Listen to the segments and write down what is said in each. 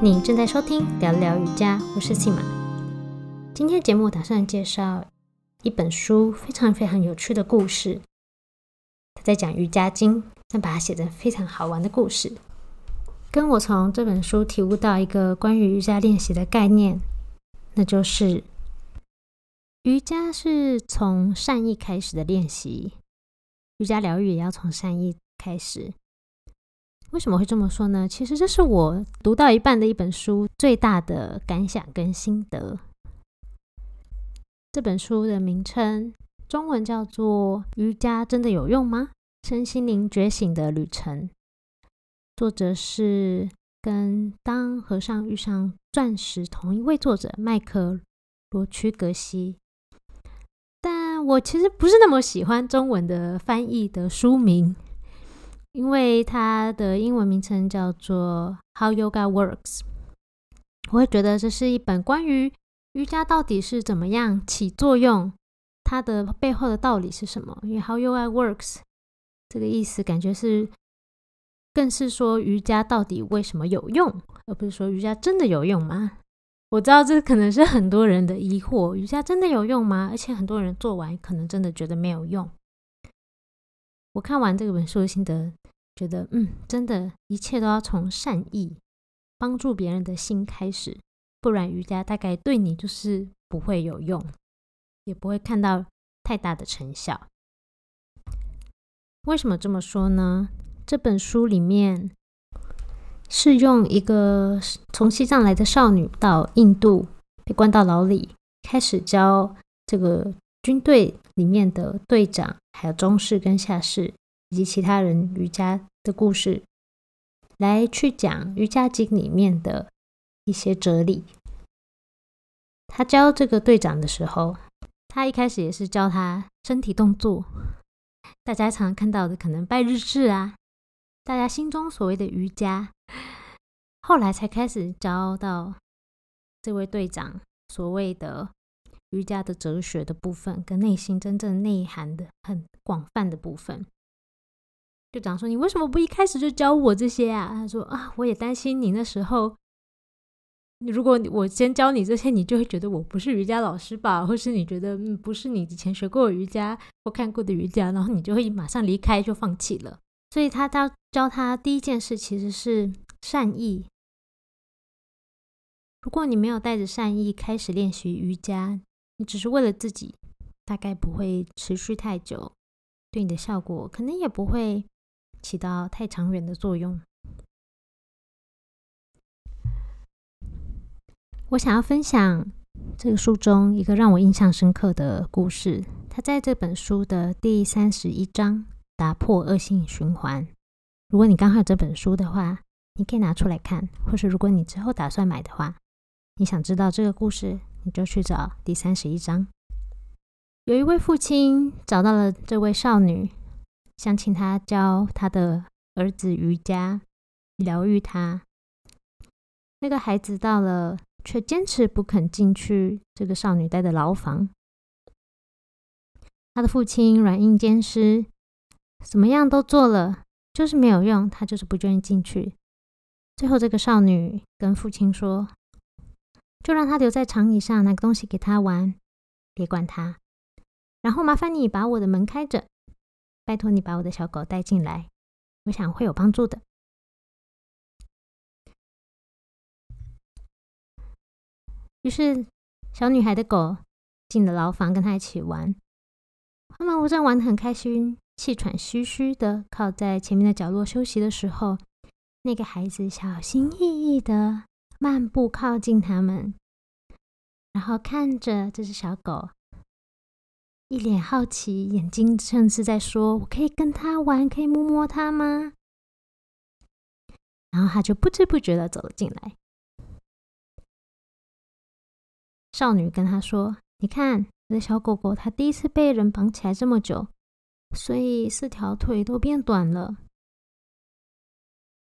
你正在收听聊聊瑜伽，我是西马。今天节目打算介绍一本书，非常非常有趣的故事。他在讲瑜伽经，但把它写成非常好玩的故事。跟我从这本书体悟到一个关于瑜伽练习的概念，那就是瑜伽是从善意开始的练习，瑜伽疗愈也要从善意开始。为什么会这么说呢？其实这是我读到一半的一本书最大的感想跟心得。这本书的名称中文叫做《瑜伽真的有用吗？身心灵觉醒的旅程》，作者是跟《当和尚遇上钻石》同一位作者麦克罗屈格西。但我其实不是那么喜欢中文的翻译的书名。因为它的英文名称叫做《How Yoga Works》，我会觉得这是一本关于瑜伽到底是怎么样起作用，它的背后的道理是什么。因为《How Yoga Works》这个意思感觉是，更是说瑜伽到底为什么有用，而不是说瑜伽真的有用吗？我知道这可能是很多人的疑惑：瑜伽真的有用吗？而且很多人做完可能真的觉得没有用。我看完这本书的心得，觉得嗯，真的，一切都要从善意帮助别人的心开始，不然瑜伽大概对你就是不会有用，也不会看到太大的成效。为什么这么说呢？这本书里面是用一个从西藏来的少女到印度被关到牢里，开始教这个。军队里面的队长，还有中士跟下士，以及其他人瑜伽的故事，来去讲瑜伽经里面的一些哲理。他教这个队长的时候，他一开始也是教他身体动作，大家常看到的可能拜日式啊，大家心中所谓的瑜伽，后来才开始教到这位队长所谓的。瑜伽的哲学的部分，跟内心真正内涵的很广泛的部分，就讲说你为什么不一开始就教我这些啊？他说啊，我也担心你那时候，如果我先教你这些，你就会觉得我不是瑜伽老师吧？或是你觉得嗯，不是你以前学过瑜伽或看过的瑜伽，然后你就会马上离开就放弃了。所以他教教他第一件事其实是善意。如果你没有带着善意开始练习瑜伽，你只是为了自己，大概不会持续太久，对你的效果可能也不会起到太长远的作用。我想要分享这个书中一个让我印象深刻的故事。它在这本书的第三十一章“打破恶性循环”。如果你刚好有这本书的话，你可以拿出来看；或是如果你之后打算买的话，你想知道这个故事。就去找第三十一章。有一位父亲找到了这位少女，想请她教他的儿子瑜伽，疗愈他。那个孩子到了，却坚持不肯进去这个少女待的牢房。他的父亲软硬兼施，怎么样都做了，就是没有用。他就是不愿意进去。最后，这个少女跟父亲说。就让他留在长椅上，拿个东西给他玩，别管他。然后麻烦你把我的门开着，拜托你把我的小狗带进来，我想会有帮助的。于是，小女孩的狗进了牢房，跟他一起玩。他们正玩的很开心，气喘吁吁的靠在前面的角落休息的时候，那个孩子小心翼翼的。漫步靠近他们，然后看着这只小狗，一脸好奇，眼睛甚至在说：“我可以跟它玩，可以摸摸它吗？”然后他就不知不觉的走了进来。少女跟他说：“你看，我的小狗狗，它第一次被人绑起来这么久，所以四条腿都变短了。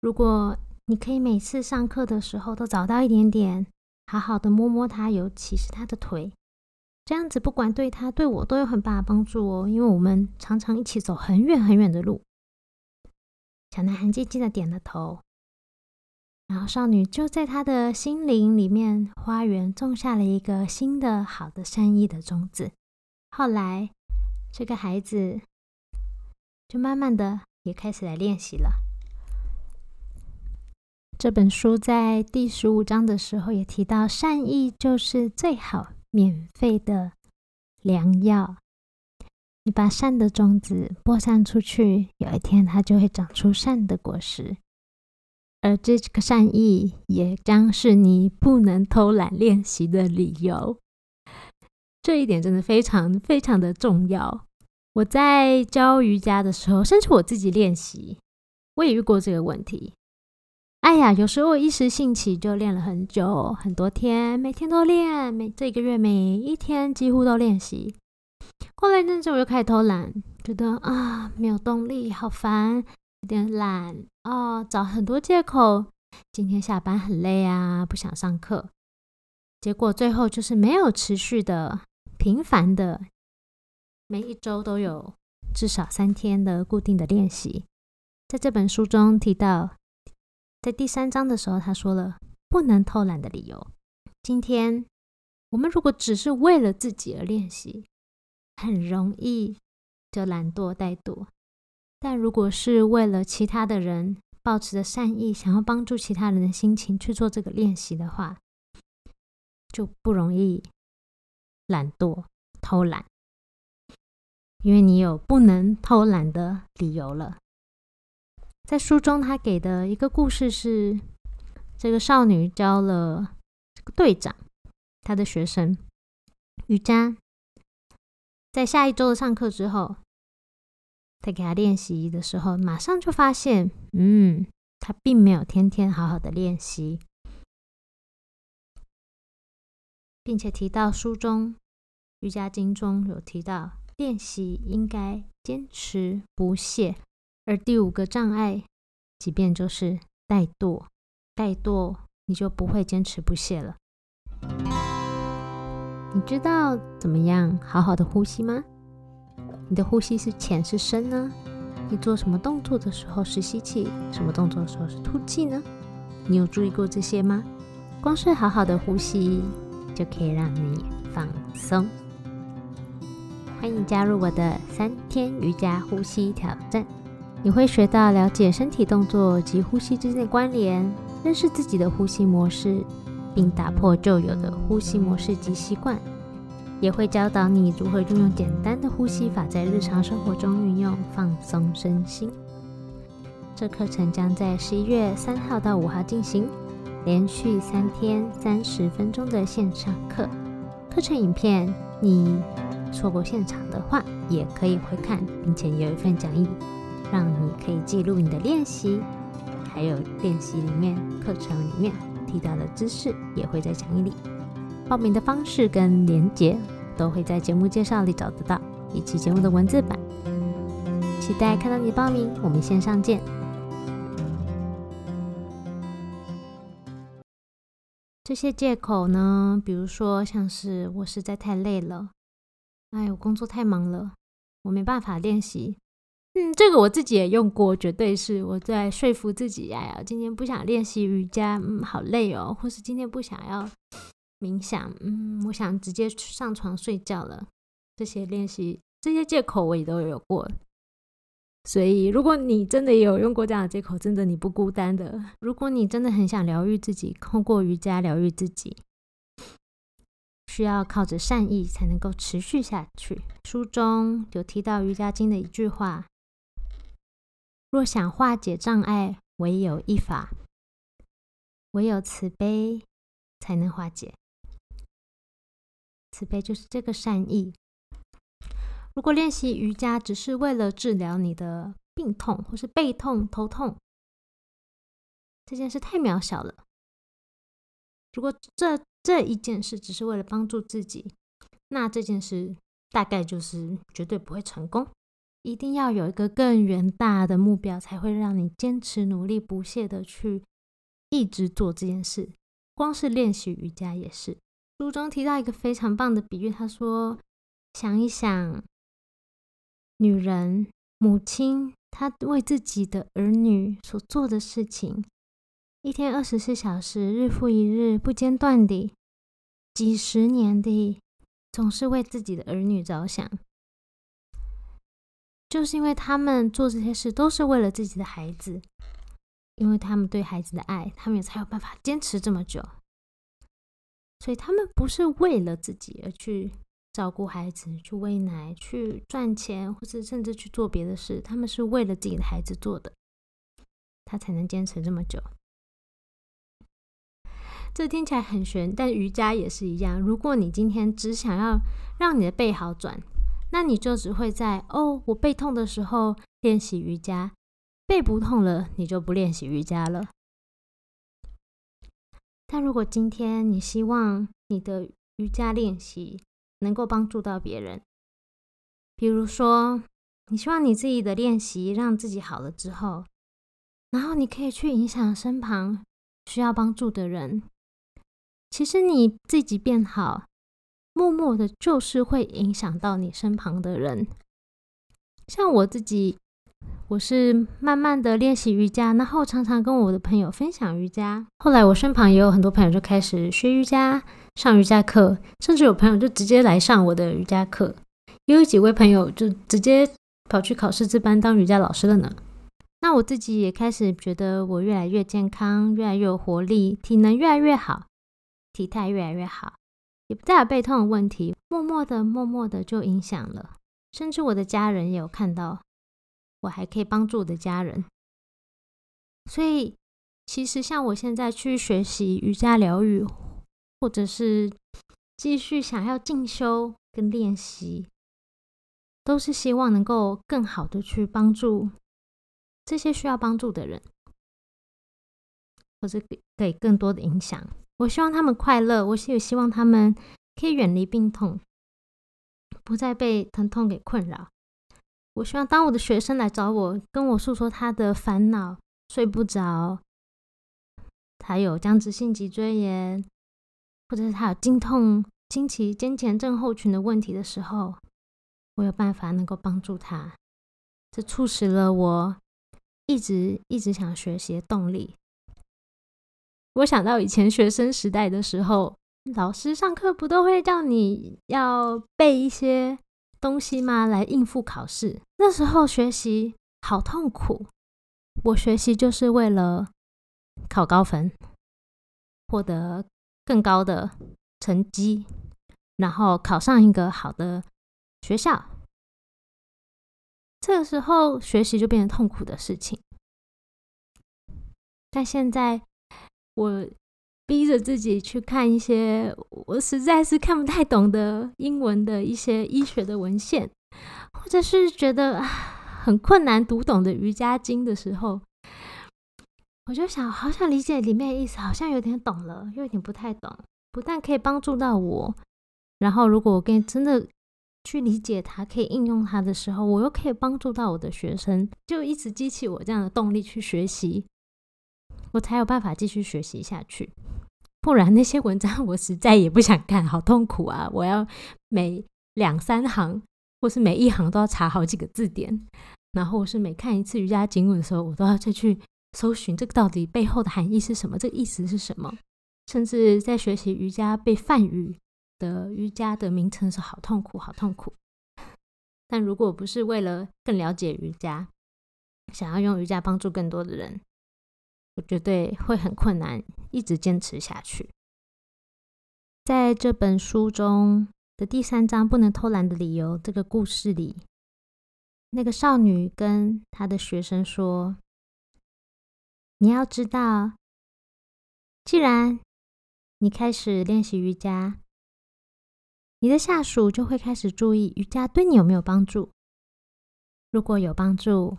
如果……”你可以每次上课的时候都找到一点点，好好的摸摸它，尤其是它的腿，这样子不管对它对我都有很大的帮助哦。因为我们常常一起走很远很远的路。小男孩静静的点了头，然后少女就在他的心灵里面花园种下了一个新的好的善意的种子。后来，这个孩子就慢慢的也开始来练习了。这本书在第十五章的时候也提到，善意就是最好免费的良药。你把善的种子播散出去，有一天它就会长出善的果实。而这个善意也将是你不能偷懒练习的理由。这一点真的非常非常的重要。我在教瑜伽的时候，甚至我自己练习，我也遇过这个问题。哎呀，有时候一时兴起就练了很久，很多天，每天都练，每这个月每一天几乎都练习。过了一阵子，我又开始偷懒，觉得啊没有动力，好烦，有点懒哦，找很多借口。今天下班很累啊，不想上课。结果最后就是没有持续的、频繁的，每一周都有至少三天的固定的练习。在这本书中提到，在第三章的时候，他说了不能偷懒的理由。今天我们如果只是为了自己而练习，很容易就懒惰怠惰；但如果是为了其他的人，抱持着善意，想要帮助其他人的心情去做这个练习的话，就不容易懒惰偷懒，因为你有不能偷懒的理由了。在书中，他给的一个故事是：这个少女教了这个队长他的学生瑜伽。在下一周的上课之后，他给他练习的时候，马上就发现，嗯，他并没有天天好好的练习，并且提到书中瑜伽经中有提到，练习应该坚持不懈。而第五个障碍，即便就是怠惰，怠惰你就不会坚持不懈了。你知道怎么样好好的呼吸吗？你的呼吸是浅是深呢？你做什么动作的时候是吸气，什么动作的时候是吐气呢？你有注意过这些吗？光是好好的呼吸就可以让你放松。欢迎加入我的三天瑜伽呼吸挑战，你会学到了解身体动作及呼吸之间的关联，认识自己的呼吸模式。并打破旧有的呼吸模式及习惯，也会教导你如何运用简单的呼吸法在日常生活中运用，放松身心。这课程将在十一月三号到五号进行，连续三天三十分钟的线上课。课程影片你错过现场的话，也可以回看，并且有一份讲义，让你可以记录你的练习，还有练习里面课程里面。提到的知识也会在讲义里，报名的方式跟连结都会在节目介绍里找得到，以及节目的文字版。期待看到你报名，我们线上见。这些借口呢，比如说像是我实在太累了，哎，我工作太忙了，我没办法练习。嗯，这个我自己也用过，绝对是我在说服自己。哎呀，今天不想练习瑜伽，嗯，好累哦。或是今天不想要冥想，嗯，我想直接上床睡觉了。这些练习，这些借口我也都有过。所以，如果你真的有用过这样的借口，真的你不孤单的。如果你真的很想疗愈自己，通过瑜伽疗愈自己，需要靠着善意才能够持续下去。书中有提到《瑜伽经》的一句话。若想化解障碍，唯有一法，唯有慈悲才能化解。慈悲就是这个善意。如果练习瑜伽只是为了治疗你的病痛，或是背痛、头痛，这件事太渺小了。如果这这一件事只是为了帮助自己，那这件事大概就是绝对不会成功。一定要有一个更远大的目标，才会让你坚持努力不懈的去一直做这件事。光是练习瑜伽也是。书中提到一个非常棒的比喻，他说：“想一想，女人、母亲，她为自己的儿女所做的事情，一天二十四小时，日复一日，不间断地，几十年的，总是为自己的儿女着想。就是因为他们做这些事都是为了自己的孩子，因为他们对孩子的爱，他们也才有办法坚持这么久。所以他们不是为了自己而去照顾孩子、去喂奶、去赚钱，或者甚至去做别的事，他们是为了自己的孩子做的，他才能坚持这么久。这听起来很玄，但瑜伽也是一样。如果你今天只想要让你的背好转，那你就只会在哦，我背痛的时候练习瑜伽，背不痛了，你就不练习瑜伽了。但如果今天你希望你的瑜伽练习能够帮助到别人，比如说你希望你自己的练习让自己好了之后，然后你可以去影响身旁需要帮助的人。其实你自己变好，默默的，就是会影响到你身旁的人。像我自己，我是慢慢的练习瑜伽，然后常常跟我的朋友分享瑜伽。后来我身旁也有很多朋友就开始学瑜伽，上瑜伽课，甚至有朋友就直接来上我的瑜伽课。也有几位朋友就直接跑去考试这班当瑜伽老师了呢。那我自己也开始觉得我越来越健康，越来越有活力，体能越来越好。体态越来越好，也不再有背痛的问题，默默的、默默的就影响了，甚至我的家人也有看到，我还可以帮助我的家人。所以，其实像我现在去学习瑜伽疗愈，或者是继续想要进修跟练习，都是希望能够更好的去帮助这些需要帮助的人，或者给给更多的影响。我希望他们快乐，我也希望他们可以远离病痛，不再被疼痛给困扰。我希望当我的学生来找我，跟我诉说他的烦恼，睡不着，他有僵直性脊椎炎，或者是他有经痛、经期、肩前症候群的问题的时候，我有办法能够帮助他。这促使了我一直一直想学习的动力。我想到以前学生时代的时候，老师上课不都会叫你要背一些东西吗？来应付考试。那时候学习好痛苦，我学习就是为了考高分，获得更高的成绩，然后考上一个好的学校。这个时候学习就变成痛苦的事情，但现在。我逼着自己去看一些我实在是看不太懂的英文的一些医学的文献，或者是觉得很困难读懂的瑜伽经的时候，我就想，好想理解里面的意思，好像有点懂了，又有点不太懂。不但可以帮助到我，然后如果我跟真的去理解它，可以应用它的时候，我又可以帮助到我的学生，就一直激起我这样的动力去学习。我才有办法继续学习下去，不然那些文章我实在也不想看，好痛苦啊！我要每两三行，或是每一行都要查好几个字典，然后我是每看一次瑜伽经文的时候，我都要再去搜寻这个到底背后的含义是什么，这个意思是什么？甚至在学习瑜伽背梵语的瑜伽的名称是好痛苦，好痛苦。但如果不是为了更了解瑜伽，想要用瑜伽帮助更多的人。绝对会很困难，一直坚持下去。在这本书中的第三章“不能偷懒的理由”这个故事里，那个少女跟她的学生说：“你要知道，既然你开始练习瑜伽，你的下属就会开始注意瑜伽对你有没有帮助。如果有帮助。”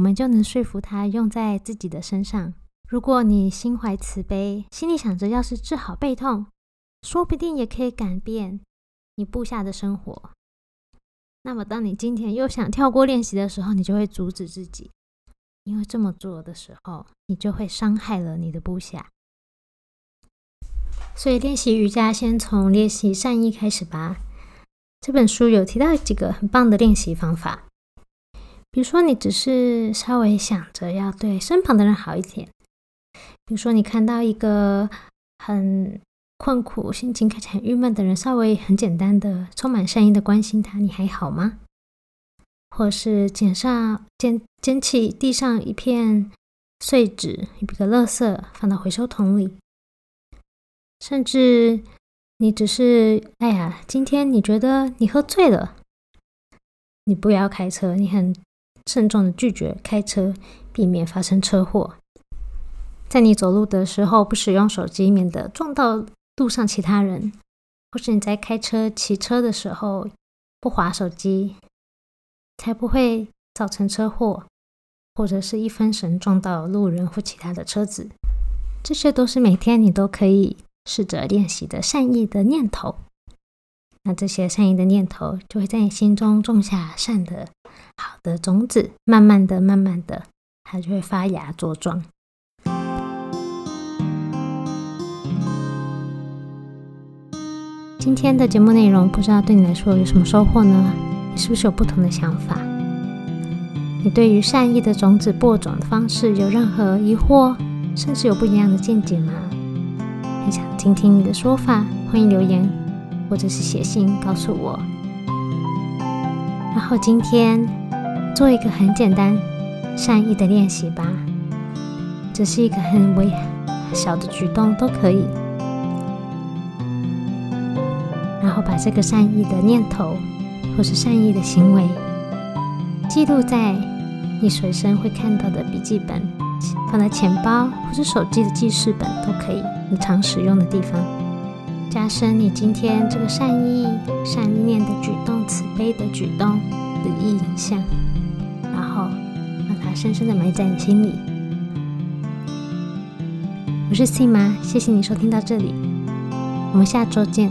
我们就能说服他用在自己的身上。如果你心怀慈悲，心里想着要是治好背痛，说不定也可以改变你部下的生活。那么，当你今天又想跳过练习的时候，你就会阻止自己，因为这么做的时候，你就会伤害了你的部下。所以，练习瑜伽先从练习善意开始吧。这本书有提到几个很棒的练习方法。比如说，你只是稍微想着要对身旁的人好一点；比如说，你看到一个很困苦、心情看起来很郁闷的人，稍微很简单的、充满善意的关心他：“你还好吗？”或是捡上捡捡起地上一片碎纸、一个垃圾，放到回收桶里。甚至你只是哎呀，今天你觉得你喝醉了，你不要开车，你很慎重的拒绝开车，避免发生车祸。在你走路的时候不使用手机，免得撞到路上其他人；或是你在开车、骑车的时候不划手机，才不会造成车祸，或者是一分神撞到路人或其他的车子。这些都是每天你都可以试着练习的善意的念头。那这些善意的念头就会在你心中种下善的、好的种子，慢慢的、慢慢的，它就会发芽茁壮。今天的节目内容，不知道对你来说有什么收获呢？你是不是有不同的想法？你对于善意的种子播种的方式有任何疑惑，甚至有不一样的见解吗？很想听听你的说法，欢迎留言或者是写信告诉我。然后今天做一个很简单善意的练习吧，只是一个很微小的举动都可以。然后把这个善意的念头，或是善意的行为，记录在你随身会看到的笔记本，放在钱包或是手机的记事本都可以，你常使用的地方，加深你今天这个善意、善念的举动、慈悲的举动的印象，然后让它深深的埋在你心里。我是 Sima，谢谢你收听到这里，我们下周见。